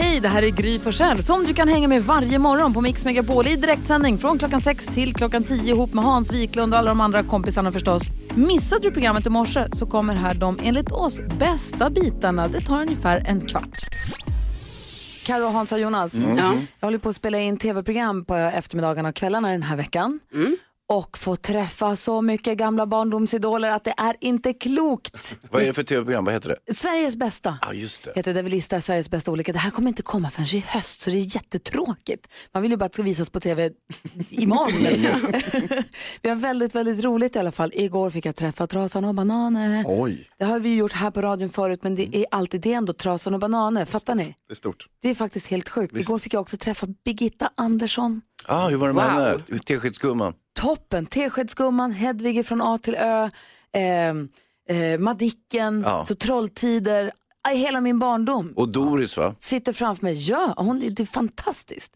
Hej, det här är Gry Forssell som du kan hänga med varje morgon på Mix Megapol i direktsändning från klockan 6 till klockan 10 ihop med Hans Wiklund och alla de andra kompisarna förstås. Missade du programmet i morse så kommer här de enligt oss bästa bitarna. Det tar ungefär en kvart. Karo, Hans och Jonas, jag håller på att spela in tv-program på eftermiddagarna och kvällarna den här veckan. Och få träffa så mycket gamla barndomsidoler att det är inte klokt. Vad är det för tv-program? Vad heter det? Sveriges bästa. Ja, just det. heter där vi listar Sveriges bästa olika. Det här kommer inte komma förrän i höst så det är jättetråkigt. Man vill ju bara att det ska visas på tv imorgon. vi har väldigt, väldigt roligt i alla fall. Igår fick jag träffa Trasan och Bananer. Oj, Det har vi gjort här på radion förut men det är alltid det ändå Trasan och Bananer. Fattar ni? det är stort. Det är faktiskt helt sjukt. Igår fick jag också träffa Birgitta Andersson. Ah, hur var det med henne? Teskedsgumman? Toppen! Teskedsgumman, Hedvig från A till Ö, eh, eh, Madicken, Ja. så Trolltider. Aj, Hela min barndom. Och Doris va? sitter framför mig. Ja, hon, det är fantastiskt.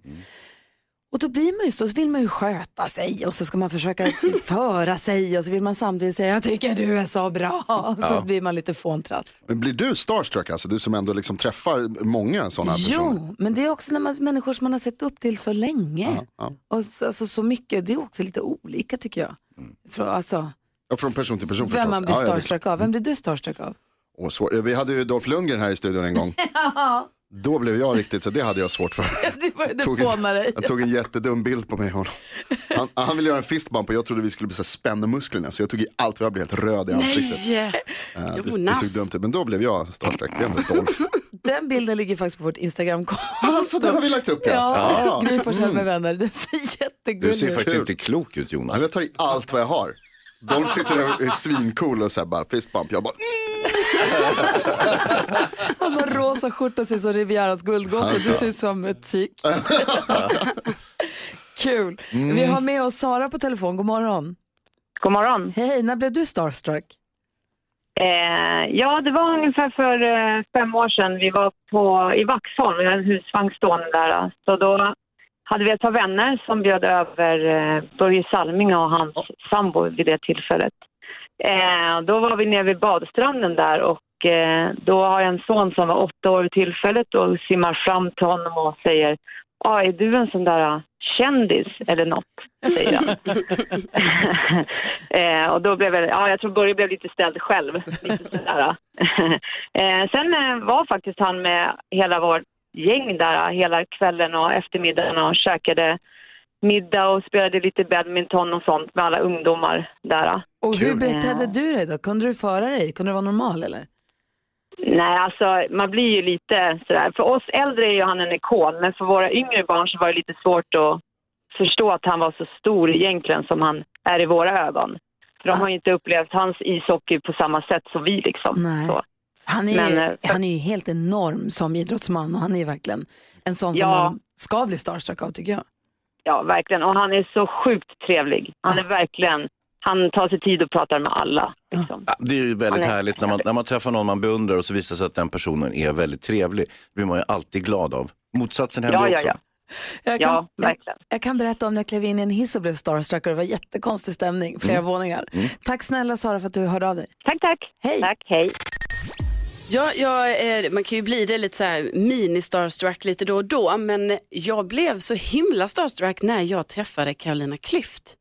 Och då blir man ju så, så vill man ju sköta sig och så ska man försöka föra sig och så vill man samtidigt säga jag tycker du är så bra. Och så blir man lite fåntratt. Men blir du starstruck alltså? Du som ändå liksom träffar många sådana personer. Jo, men det är också när man, människor som man har sett upp till så länge. ja. Och så, alltså, så mycket, det är också lite olika tycker jag. För, alltså, Ja, från person till person vem förstås. man blir Ja, ja, starstruck av. Vem blir du starstruck av? Åh, svår. Vi hade ju Dolph Lundgren här i studion en gång. Då blev jag riktigt, så det hade jag svårt för. Du började Tog fåna en, dig. jag tog en jättedum bild på mig och honom. Han, han ville göra en fistbump och jag trodde vi skulle bli så spänna musklerna så jag tog i allt och jag blev helt röd i ansiktet. Nej! Eh, det, det såg dumt ut men då blev jag starstruck. Det är ändå Dolph. Den bilden ligger faktiskt på vårt Instagramkonto. Alltså den har vi lagt upp ja. Ja, Ja. Gry Forssell med vänner. Den ser Du jättegullig ser ut. faktiskt Kul. inte klok ut Jonas. men Jag tar i allt vad jag har. Dolph sitter där och är svincool och så här bara fistbump. Jag bara Han har rosa skjorta ser ut som Rivieras guldgosse. Alltså. Du ser ut som ett psyk. Kul. Mm. Vi har med oss Sara på telefon. God morgon. God morgon. Hej, när blev du starstruck? Eh, ja, det var ungefär för eh, fem år sedan. Vi var på, i Vaxholm, vi hade en husvagn stående där. Så då hade vi ett par vänner som bjöd över eh, Börje Salming och hans sambo vid det tillfället. Eh, då var vi nere vid badstranden där och eh, då har jag en son som var åtta år vid tillfället och simmar fram till honom och säger ah, är du en sån där uh, kändis eller något? säger han. eh, och då blev jag, ja jag tror Börje blev lite ställd själv. Lite sådär. eh, sen eh, var faktiskt han med hela vårt gäng där uh, hela kvällen och eftermiddagen och käkade middag och spelade lite badminton och sånt med alla ungdomar där. Och hur betedde du dig då? Kunde du föra dig? Kunde du vara normal eller? Nej, alltså man blir ju lite sådär. För oss äldre är ju han en ikon, men för våra yngre barn så var det lite svårt att förstå att han var så stor egentligen som han är i våra ögon. För de har ju inte upplevt hans ishockey på samma sätt som vi liksom. Nej. Så. Han är, Men, ju, eh, han är ju helt enorm som idrottsman och han är verkligen en sån som Ja. man ska bli starstruck av tycker jag. Ja, verkligen. Och han är så sjukt trevlig. Han är verkligen, han tar sig tid och pratar med alla. Liksom. Ja, Det är ju väldigt är- härligt när man, när man träffar någon man beundrar och så visar sig att den personen är väldigt trevlig. Det blir man ju alltid glad av. Motsatsen händer Ja, ja, också. ja. Jag kan, Ja, jag, verkligen. jag kan berätta om när jag klev in i en hiss och blev starstruck och det var jättekonstig stämning, flera Mm. våningar. Tack snälla Sara för att du hörde av dig. Tack, tack. Hej. Tack, hej. Ja, jag, eh, man kan ju bli det lite så här mini-starstruck lite då och då, men jag blev så himla starstruck när jag träffade Carolina Klüft.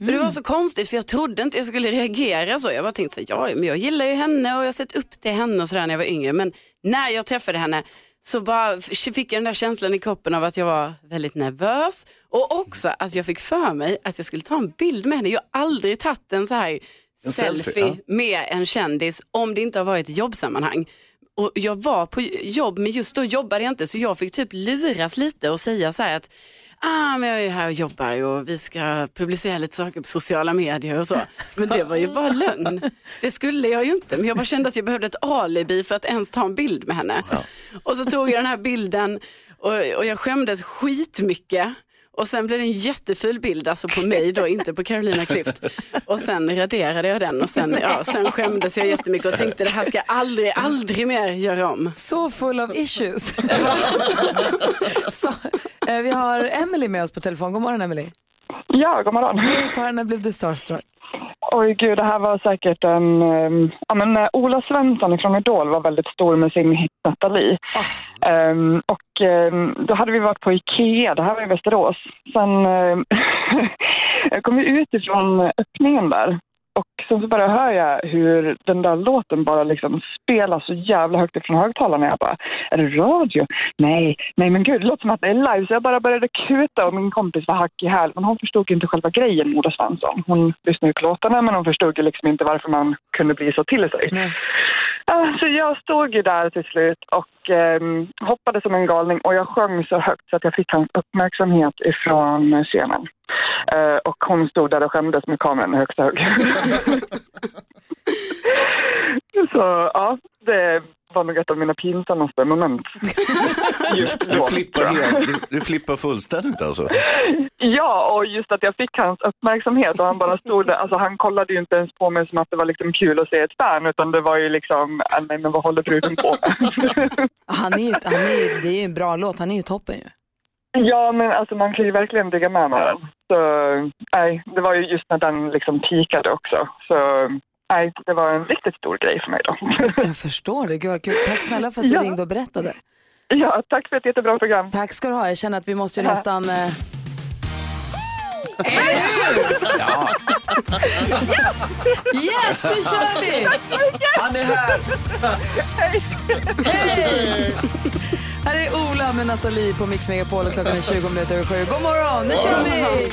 Och det var så konstigt för jag trodde inte jag skulle reagera så. Jag bara tänkte så här, ja, men jag gillar ju henne och jag har sett upp till henne och sådär när jag var yngre. Men när jag träffade henne så bara fick jag den där känslan i kroppen av att jag var väldigt nervös och också att jag fick för mig att jag skulle ta en bild med henne. Jag har aldrig tagit en så här En selfie, selfie, ja. med en kändis om det inte har varit i jobbsammanhang. Och jag var på jobb men just då jobbade jag inte så jag fick typ luras lite och säga så här att ah, men jag är här och jobbar och vi ska publicera lite saker på sociala medier och så. Men det var ju bara lögn. Det skulle jag ju inte men jag bara kände att jag behövde ett alibi för att ens ta en bild med henne. Och så tog jag den här bilden och, och jag skämdes skitmycket. Och sen blev det en jätteful bild, alltså på mig då, inte på Carolina Klüft. Och sen raderade jag den och sen, ja, sen skämdes jag jättemycket och tänkte det här ska jag aldrig, aldrig mer göra om. Så full of issues. så, eh, vi har Emily med oss på telefon. God morgon Emily. Ja, god morgon. Hej, när blev du starstruck? Oj gud, det här var säkert en... ehm, ja, men, eh, Ola Svensson från Idol var väldigt stor med sin hit Nathalie. Ehm, och ehm, då hade vi varit på Ikea, det här var i Västerås. Sen ehm, kom vi ut ifrån öppningen där. Och sen så bara hör jag hur den där låten bara liksom spelar så jävla högt ifrån högtalarna. Jag bara, är det radio? Nej, nej men gud, det låter som att det är live. Så jag bara började kuta och min kompis var hack i häl. Men hon förstod inte själva grejen, Moda Svensson. Hon lyssnade ju på låtarna men hon förstod ju liksom inte varför man kunde bli så till sig. Ja, så jag stod ju där till slut och ehm, hoppade som en galning och jag sjöng så högt så att jag fick hans uppmärksamhet ifrån scenen. Eh, och hon stod där och skämdes med kameran högst hög. så ja, det var nog ett av mina pinsammaste moment. Just Du då, flippar, helt, du, du flippar fullständigt alltså. Ja, och just att jag fick hans uppmärksamhet och han bara stod där. Alltså han kollade ju inte ens på mig som att det var liksom kul att se ett fan utan det var ju liksom, "Ah, nej men vad håller bruden på med? Han är ju, han är ju, det är ju en bra låt, han är ju toppen ju. Ja, men alltså man kan ju verkligen digga med med den. Så nej, det var ju just när den liksom pikade också. Så nej, det var en riktigt stor grej för mig då. Jag förstår det. Gud, kul. Tack snälla för att du Ja. ringde och berättade. ja, tack för ett jättebra program. Tack ska du ha. Jag känner att vi måste ju Ja. nästan... Eh... Ja, Yes, nu kör vi! han är här! Hej! Här är Ola med Nathalie på Mix Megapol och klockan är 20 minuter över sju. God morgon, nu kör vi!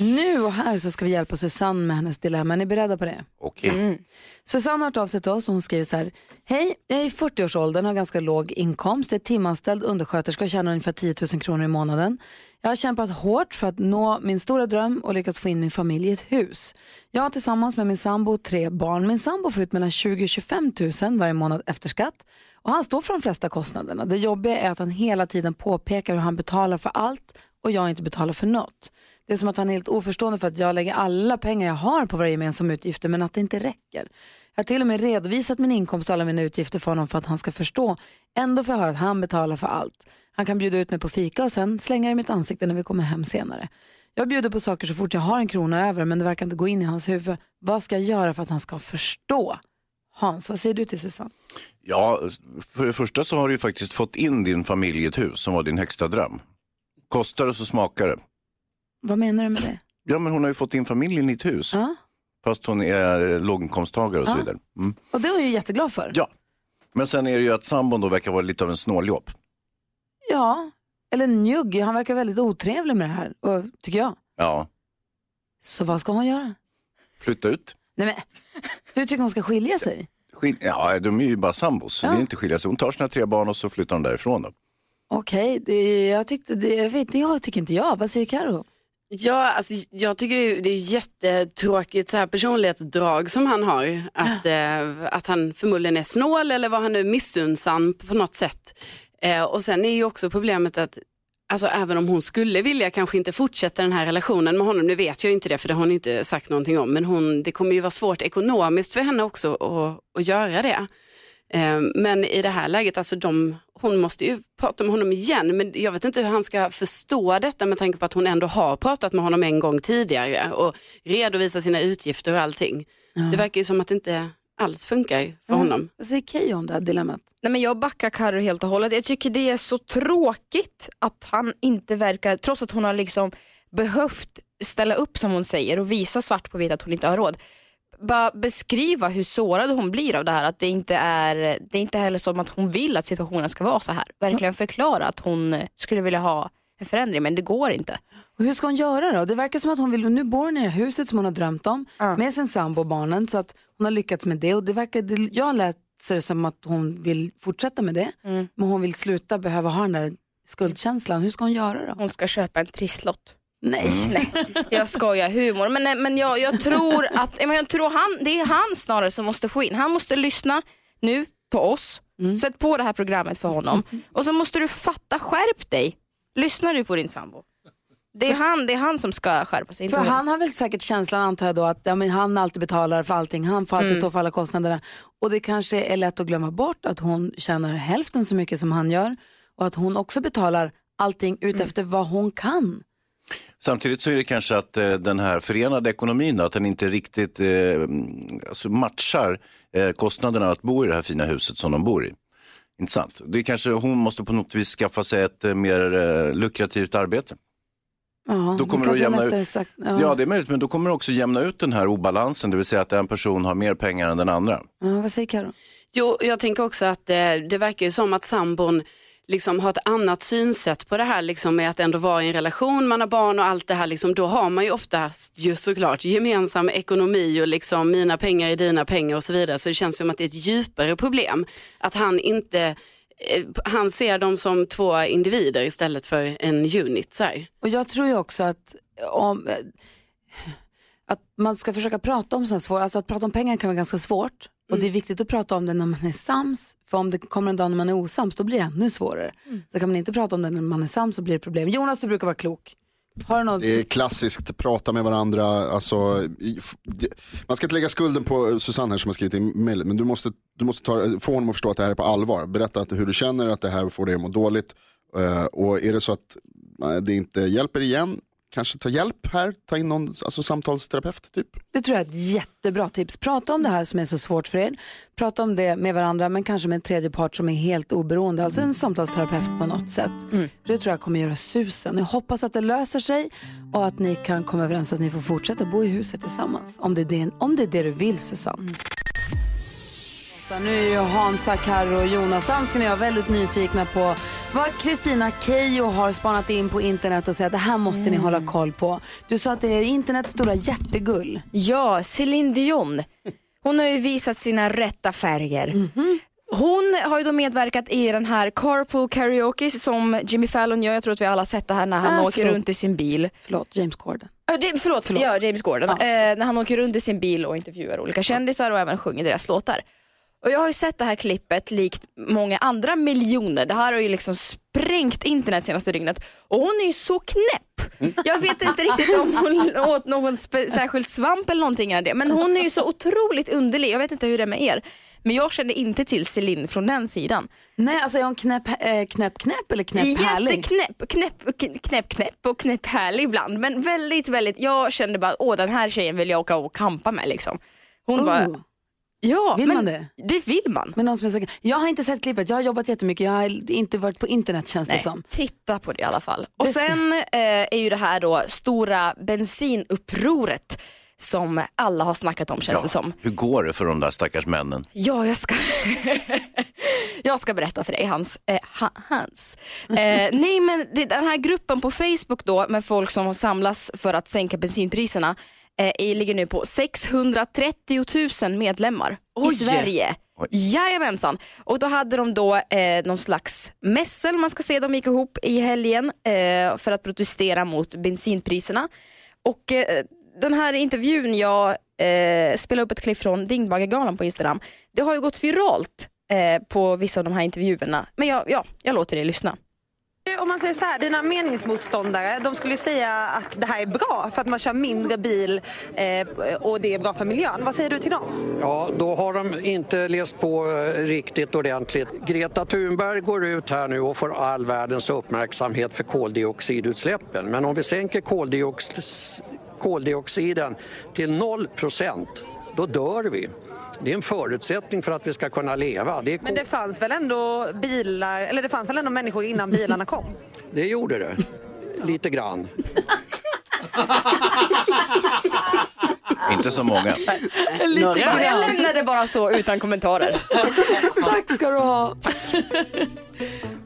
Nu och här så ska vi hjälpa Susanne med hennes dilemma. Är ni beredda på det? Okej. Susanne har hört av sig till oss och hon skriver så här. Hej, jag är i 40-årsåldern och har ganska låg inkomst. Jag är timanställd undersköterska och tjänar ungefär 10 000 kronor i månaden. Jag har kämpat hårt för att nå min stora dröm och lyckats få in min familj i ett hus. Jag har tillsammans med min sambo och tre barn. Min sambo får ut mellan 20 och 25 000 varje månad efter skatt. Och han står för de flesta kostnaderna. Det jobbiga är att han hela tiden påpekar hur han betalar för allt och jag inte betalar för något. Det är som att han är helt oförstående för att jag lägger alla pengar jag har på våra gemensamma utgifter men att det inte räcker. Jag har till och med redovisat min inkomst och alla mina utgifter för honom för att han ska förstå. Ändå får jag höra att han betalar för allt. Han kan bjuda ut mig på fika och sen slänga det i mitt ansikte när vi kommer hem senare. Jag bjuder på saker så fort jag har en krona över men det verkar inte gå in i hans huvud. Vad ska jag göra för att han ska förstå? Hans, vad säger du till Susanne? Ja, för det första så har du ju faktiskt fått in din familj i ett hus som var din högsta dröm. Kostar det så smakar det. Vad menar du med det? Ja, men hon har ju fått in familjen i ett hus. Ja. Fast hon är låginkomsttagare och så Ja. vidare. Mm. Och det är hon ju jätteglad för. Ja, men sen är det ju att sambon då verkar vara lite av en snåljåp. Ja, eller njugg. Han verkar väldigt otrevlig med det här, och, tycker jag. Ja, Så vad ska hon göra? flytta ut. Nej, men, du tycker hon ska skilja sig? Skil- ja, de är ju bara sambos. så Ja. Det är inte skilja sig. Hon tar sina tre barn och så flyttar de därifrån då. Okej, det, jag tyckte det, jag vet, det tycker inte jag. Vad säger Karo? Ja, alltså, jag tycker det är, det är jättetråkigt så här personlighetsdrag som han har. Att, eh, att han förmodligen är snål eller var han nu missunnsam på något sätt. Eh, och sen är ju också problemet att Alltså även om hon skulle vilja kanske inte fortsätta den här relationen med honom, nu vet jag inte det för det har hon inte sagt någonting om, men hon, det kommer ju vara svårt ekonomiskt för henne också att, att göra det. Eh, Men i det här läget, alltså de, hon måste ju prata med honom igen, men jag vet inte hur han ska förstå detta med tanke på att hon ändå har pratat med honom en gång tidigare och redovisa sina utgifter och allting. Det verkar ju som att det inte alls funkar för honom. Vad säger Keyyo om det här dilemmat? Nej, men jag backar Carro helt och hållet. Jag tycker det är så tråkigt att han inte verkar, trots att hon har liksom behövt ställa upp som hon säger och visa svart på vitt att hon inte har råd. Bara beskriva hur sårad hon blir av det här. Att det inte är, det är inte heller som att hon vill att situationen ska vara så här. Verkligen förklara att hon skulle vilja ha en förändring men det går inte. Och hur ska hon göra då? Det verkar som att hon vill, nu bor hon i det här huset som hon har drömt om med sin sambo och barnen så att hon har lyckats med det och det verkar, det, jag läser det som att hon vill fortsätta med det men hon vill sluta behöva ha den där skuldkänslan. Hur ska hon göra då? Hon ska köpa en trisslott. Nej. Nej, jag skojar humor. Men, men jag, jag tror att jag tror han, det är han snarare som måste få in. Han måste lyssna nu på oss. Sätt på det här programmet för honom. Och så måste du fatta, skärp dig. Lyssna nu på din sambo. Det är, han, det är han som ska skärpa sig. inte För hon. han har väl säkert känslan antar jag då att ja, men han alltid betalar för allting, han får alltid Mm. stå för alla kostnaderna. Och det kanske är lätt att glömma bort att hon tjänar hälften så mycket som han gör och att hon också betalar allting Mm. utefter vad hon kan. Samtidigt så är det kanske att eh, den här förenade ekonomin, då, att den inte riktigt eh, alltså matchar eh, kostnaderna att bo i det här fina huset som de bor i. Inte sant? Det är kanske hon måste på något vis skaffa sig ett eh, mer eh, lukrativt arbete. Ja, Då kommer det att jämna ut. Sagt, Ja. det är möjligt, men då kommer det också jämna ut den här obalansen, det vill säga att en person har mer pengar än den andra. Ja, vad säger Karo? Jo, jag tänker också att det, det verkar ju som att sambon liksom har ett annat synsätt på det här liksom med att ändå vara i en relation, man har barn och allt det här, liksom, då har man ju oftast ju såklart gemensam ekonomi och liksom mina pengar är dina pengar och så vidare. Så det känns som att det är ett djupare problem. Att han inte, eh, han ser dem som två individer istället för en unit. Så här. Och jag tror ju också att om, eh, att man ska försöka prata om sådana svåra, alltså att prata om pengar kan vara ganska svårt. Och det är viktigt att prata om det när man är sams. För om det kommer en dag när man är osams, då blir det ännu svårare. Så kan man inte prata om det när man är sams så blir det problem. Jonas, du brukar vara klok. Har du något? Det är klassiskt, prata med varandra. Alltså, man ska inte lägga skulden på Susanne här som har skrivit i mejlet, men du måste, du måste ta, få honom att förstå att det här är på allvar. Berätta att, hur du känner, att det här får dig att må dåligt. Eh, och är det så att det inte hjälper igen, kanske ta hjälp här, ta in någon alltså, samtalsterapeut typ. Det tror jag är ett jättebra tips. Prata om det här som är så svårt för er. Prata om det med varandra men kanske med en tredje part som är helt oberoende. Alltså en samtalsterapeut på något sätt. För det tror jag kommer göra susen. Jag hoppas att det löser sig och att ni kan komma överens att ni får fortsätta bo i huset tillsammans. Om det är det, om det, är det du vill Susanne. Så Nu är ju Hansa, Karo och Jonas Dansken och jag väldigt nyfikna på vad Kristina Keijo har spanat in på internet och säger att det här måste ni hålla koll på. Du sa att det är internets stora hjärtegull. Ja, Céline Dion. Hon har ju visat sina rätta färger. Mhm. Hon har ju då medverkat i den här Carpool Karaoke som Jimmy Fallon gör. Jag tror att vi alla har sett det här när han Ah, åker förlåt. runt i sin bil. Förlåt, James Corden. Ja, det, förlåt, ja James Gordon. Eh, när han åker runt i sin bil och intervjuar olika kändisar och även sjunger deras låtar. Och jag har ju sett det här klippet likt många andra miljoner. Det här har ju liksom sprängt internet senaste dygnet. Och hon är ju så knäpp. Jag vet inte riktigt om hon åt någon särskild svamp eller någonting av det. Men hon är ju så otroligt underlig. Jag vet inte hur det är med er. Men jag kände inte till Celine från den sidan. Nej, alltså är hon knäpp, eh, knäpp, knäpp eller knäpp härlig? Jätteknäpp, knäpp, knäpp, knäpp, knäpp och knäpp härlig ibland. Men väldigt, väldigt, jag kände bara, åh den här tjejen vill jag åka och kampa med liksom. Hon Oh. bara, ja Vill men man det? det vill man. Men någon som är så... Jag har inte sett klippet, jag har jobbat jättemycket, jag har inte varit på internet känns det Nej, som. titta på det i alla fall. Och Det ska- sen eh, är ju det här då stora bensinupproret som alla har snackat om känns det som. Hur går det för de där stackars männen? Ja, jag ska, jag ska berätta för dig Hans. Eh, ha, Hans. Eh, nej men det, den här gruppen på Facebook då med folk som samlas för att sänka bensinpriserna eh, ligger nu på 630 000 medlemmar i Oj. Sverige. Oj. Jajamensan. Och då hade de då eh, någon slags mässel man ska se, de gick ihop i helgen eh, för att protestera mot bensinpriserna. Och eh, den här intervjun jag eh, spelade upp ett klipp från Dingbaggegalan på Instagram. Det har ju gått viralt eh, på vissa av de här intervjuerna. Men jag, ja, jag låter er lyssna. Om man säger så här, dina meningsmotståndare, de skulle säga att det här är bra för att man kör mindre bil eh, och det är bra för miljön. Vad säger du till dem? Ja, då har de inte läst på eh, riktigt ordentligt. Greta Thunberg går ut här nu och får all världens uppmärksamhet för koldioxidutsläppen. Men om vi sänker koldiox- koldioxiden till 0 procent, då dör vi. Det är en förutsättning för att vi ska kunna leva. Det, är Men det fanns väl ändå bilar, eller det fanns väl ändå människor innan bilarna kom? det gjorde det. Lite grann. Inte så många. Lite jag lämnar det bara så utan kommentarer. Tack ska du ha.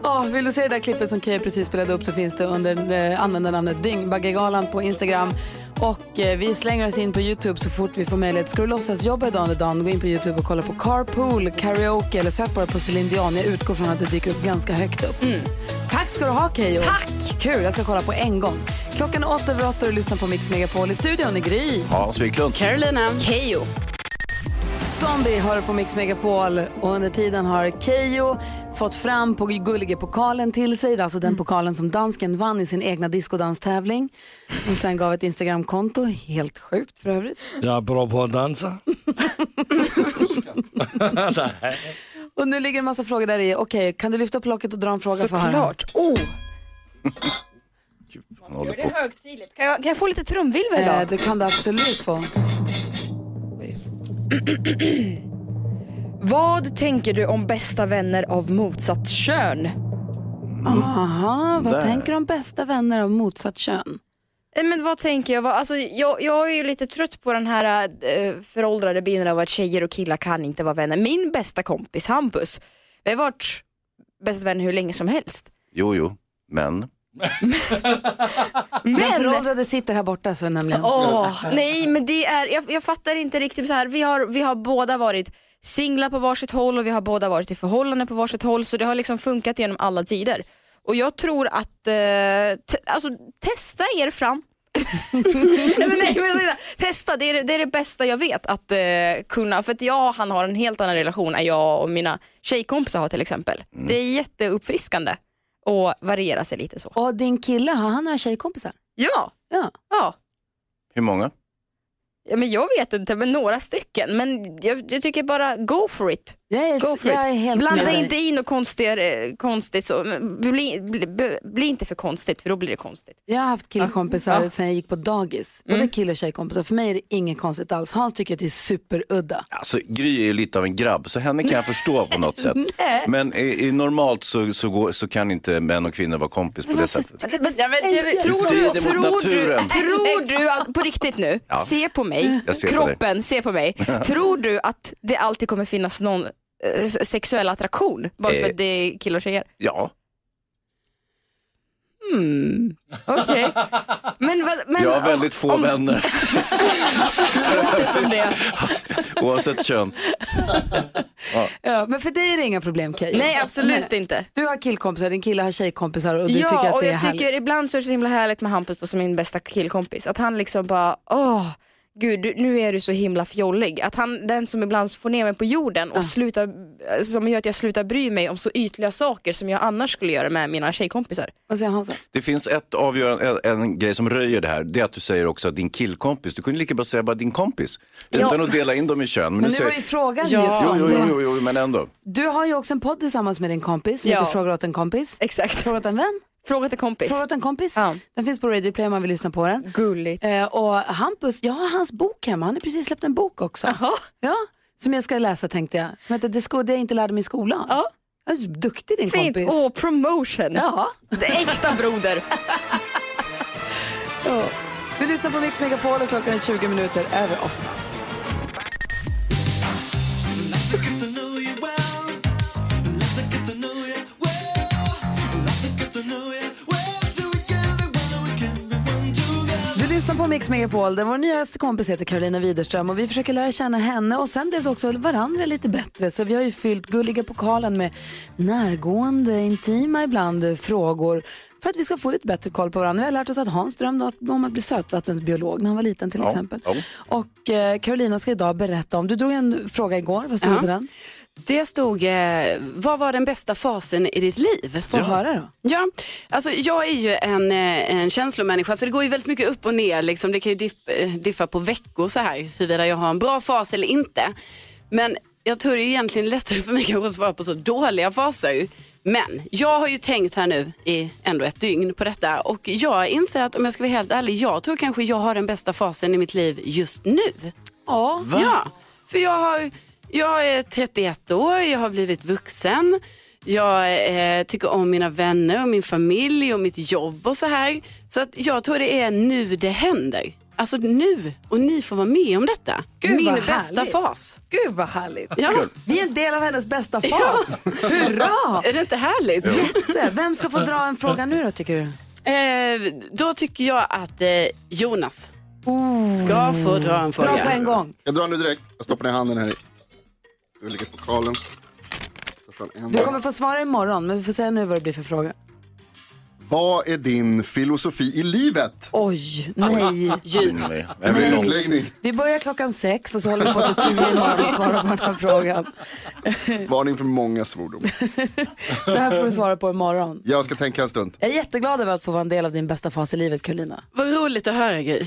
Oh, vill du se det där klippet som Keyyo precis spelade upp så finns det under eh, användarnamnet Dyngbaggegalan på Instagram. Och eh, vi slänger oss in på Youtube så fort vi får möjlighet. Ska du låtsas jobba idag under dagen, gå in på Youtube och kolla på Carpool, Karaoke eller sök bara på Celine Dion. Jag utgår från att det dyker upp ganska högt upp. Tack ska du ha Keyyo. Tack! Kul, jag ska kolla på en gång. Klockan är åtta över åtta och du lyssnar på Mix Megapol i studion i Gry. Hans Wiklund. Carolina. Keyyo. Zombie hör på Mix Megapol och under tiden har Keyyo fått fram på gullige pokalen till sig. Alltså den pokalen som dansken vann i sin egna discodanstävling. Och sen gav ett Instagramkonto, helt sjukt för övrigt. Jag är bra på att dansa. Och nu ligger en massa frågor där i. Okej, kan du lyfta upp locket och dra en fråga för att höra? Såklart. Oh. Håller Det högtidligt. Kan jag, kan jag få lite trumvirvel Eh, då? det kan du absolut få. Vad tänker du om bästa vänner av motsatt kön? Aha, vad Där. tänker du om bästa vänner av motsatt kön? Eh, Men vad tänker jag? Vad- Alltså, jag, jag är ju lite trött på den här äh, föråldrade bilden av att tjejer och killar kan inte vara vänner. Min bästa kompis Hampus, vi har varit bästa vänner hur länge som helst. Jo, jo, men. Den föråldrade sitter här borta så nämligen. Åh, nej men det är, jag, jag fattar inte riktigt så här. Vi har, vi har båda varit singlar på varsitt håll och vi har båda varit i förhållande på varsitt håll så det har liksom funkat genom alla tider. Och jag tror att, eh, alltså testa er fram. nej, men nej, men, testa, det är, det- är det bästa jag vet att eh, kunna. För att jag och han har en helt annan relation än jag och mina tjejkompisar har till exempel. Det är jätteuppfriskande och variera sig lite så. Och din kille, har han några tjejkompisar? Ja. Ja. ja. Hur många? Ja, men jag vet inte, men några stycken. Men jag, jag tycker bara go for it. Jag go for jag är helt Blanda med inte in något konstigt, eh, konstigt så. Bli, bli, bli, bli inte för konstigt för då blir det konstigt. Jag har haft killkompisar Ja. sen jag gick på dagis. Både Mm. kille och tjejkompisar. För mig är det inget konstigt alls. Hans tycker att det är superudda. Alltså Gry är ju lite av en grabb, så henne kan jag förstå på något sätt. Men i, i normalt så, så, går, så kan inte män och kvinnor vara kompis på det sättet. Men, ja, men, det, Det tror, strider du, mot tror, du, naturen. tror du att, på riktigt nu, Ja. se på mig, ser på kroppen, se på mig. tror du att det alltid kommer finnas någon sexuell attraktion bara för Eh. att det är killar och tjejer? Ja, Hmm. Okej. Men, vad- men, jag har väldigt få om- vänner. låter som det. Oavsett kön. Ja. Ja, men för dig är det inga problem Keyyo? Nej, absolut inte. Du har killkompisar, din kille har tjejkompisar och du ja, tycker att och det är jag härligt. tycker ibland så är det så himla härligt med Hampus då, som min bästa killkompis. Att han liksom bara, åh, gud du, nu är du så himla fjollig. Att han, den som ibland får ner mig på jorden och slutar, som gör att jag slutar bry mig om så ytliga saker som jag annars skulle göra med mina tjejkompisar. Vad säger Hansa? Det finns ett avgörande, en, en grej som röjer det här. Det är att du säger också att din killkompis, du kunde lika bra säga bara din kompis. Ja. Utan att dela in dem i kön. Men du nu säger, var ju frågan ja. just jo, om jo, det. jo, jo, men ändå. Du har ju också en podd tillsammans med din kompis som Ja. heter Frågar åt en kompis. Exakt. Fråga åt en vän. Fråga till kompis. Fråga åt en kompis. Den finns på Radio Play om man vill lyssna på den. Gulligt. Eh, och Hampus, jag har hans bok hemma. Han har precis släppt en bok också. Ja, som jag ska läsa tänkte jag. Som heter Det sko- det jag inte lärde mig i skolan. Ja. Alltså, duktig din Fint, kompis. åh promotion. Ja. Det är äkta broder. Ja. Du lyssnar på Mix Megapol och klockan är 20 minuter över 8. Du lyssnar på Mix Megapol där vår nyaste kompis heter Carolina Widerström och vi försöker lära känna henne och sen blev det också varandra lite bättre så vi har ju fyllt gulliga pokalen med närgående, intima ibland frågor för att vi ska få lite bättre koll på varandra. Vi har lärt oss att Hans drömde om att bli sötvattensbiolog när han var liten till Ja, exempel. ja. Och eh, Carolina ska idag berätta om, du drog en fråga igår, vad stod det på den? Det stod, eh, vad var den bästa fasen i ditt liv? Få höra då. Ja, alltså jag är ju en, eh, en känslomänniska så det går ju väldigt mycket upp och ner. Liksom. Det kan ju diff, eh, diffa på veckor så här, huruvida jag har en bra fas eller inte. Men jag tror det är egentligen lättare för mig kanske att svara på så dåliga faser. Men jag har ju tänkt här nu i ändå ett dygn på detta och jag inser att om jag ska vara helt ärlig, jag tror kanske jag har den bästa fasen i mitt liv just nu. Ja. Ja, för jag, har, jag är 31 år, jag har blivit vuxen. Jag eh, tycker om mina vänner och min familj och mitt jobb och så här. Så att jag tror det är nu det händer. Alltså nu, och ni får vara med om detta. Gud, Min bästa härligt. fas. Gud vad härligt. Ja. Kul. Vi är en del av hennes bästa fas. Hurra! Är det inte härligt? Jätte. Vem ska få dra en fråga nu då tycker du? Eh, då tycker jag att eh, Jonas ska få dra en fråga. gång. Jag drar nu direkt. Jag stoppar ner handen här i. Du lägger pokalen. Tar fram en. Du kommer få svara imorgon men vi får säga nu vad det blir för fråga. Vad är din filosofi i livet? Oj, nej. Utläggning. Vi börjar klockan sex och så håller vi på till tio imorgon och svarar på den här frågan. Varning för många svordomar. Det här får du svara på imorgon. Jag ska tänka en stund. Jag är jätteglad över att få vara en del av din bästa fas i livet, Karolina. Vad roligt att höra Gry.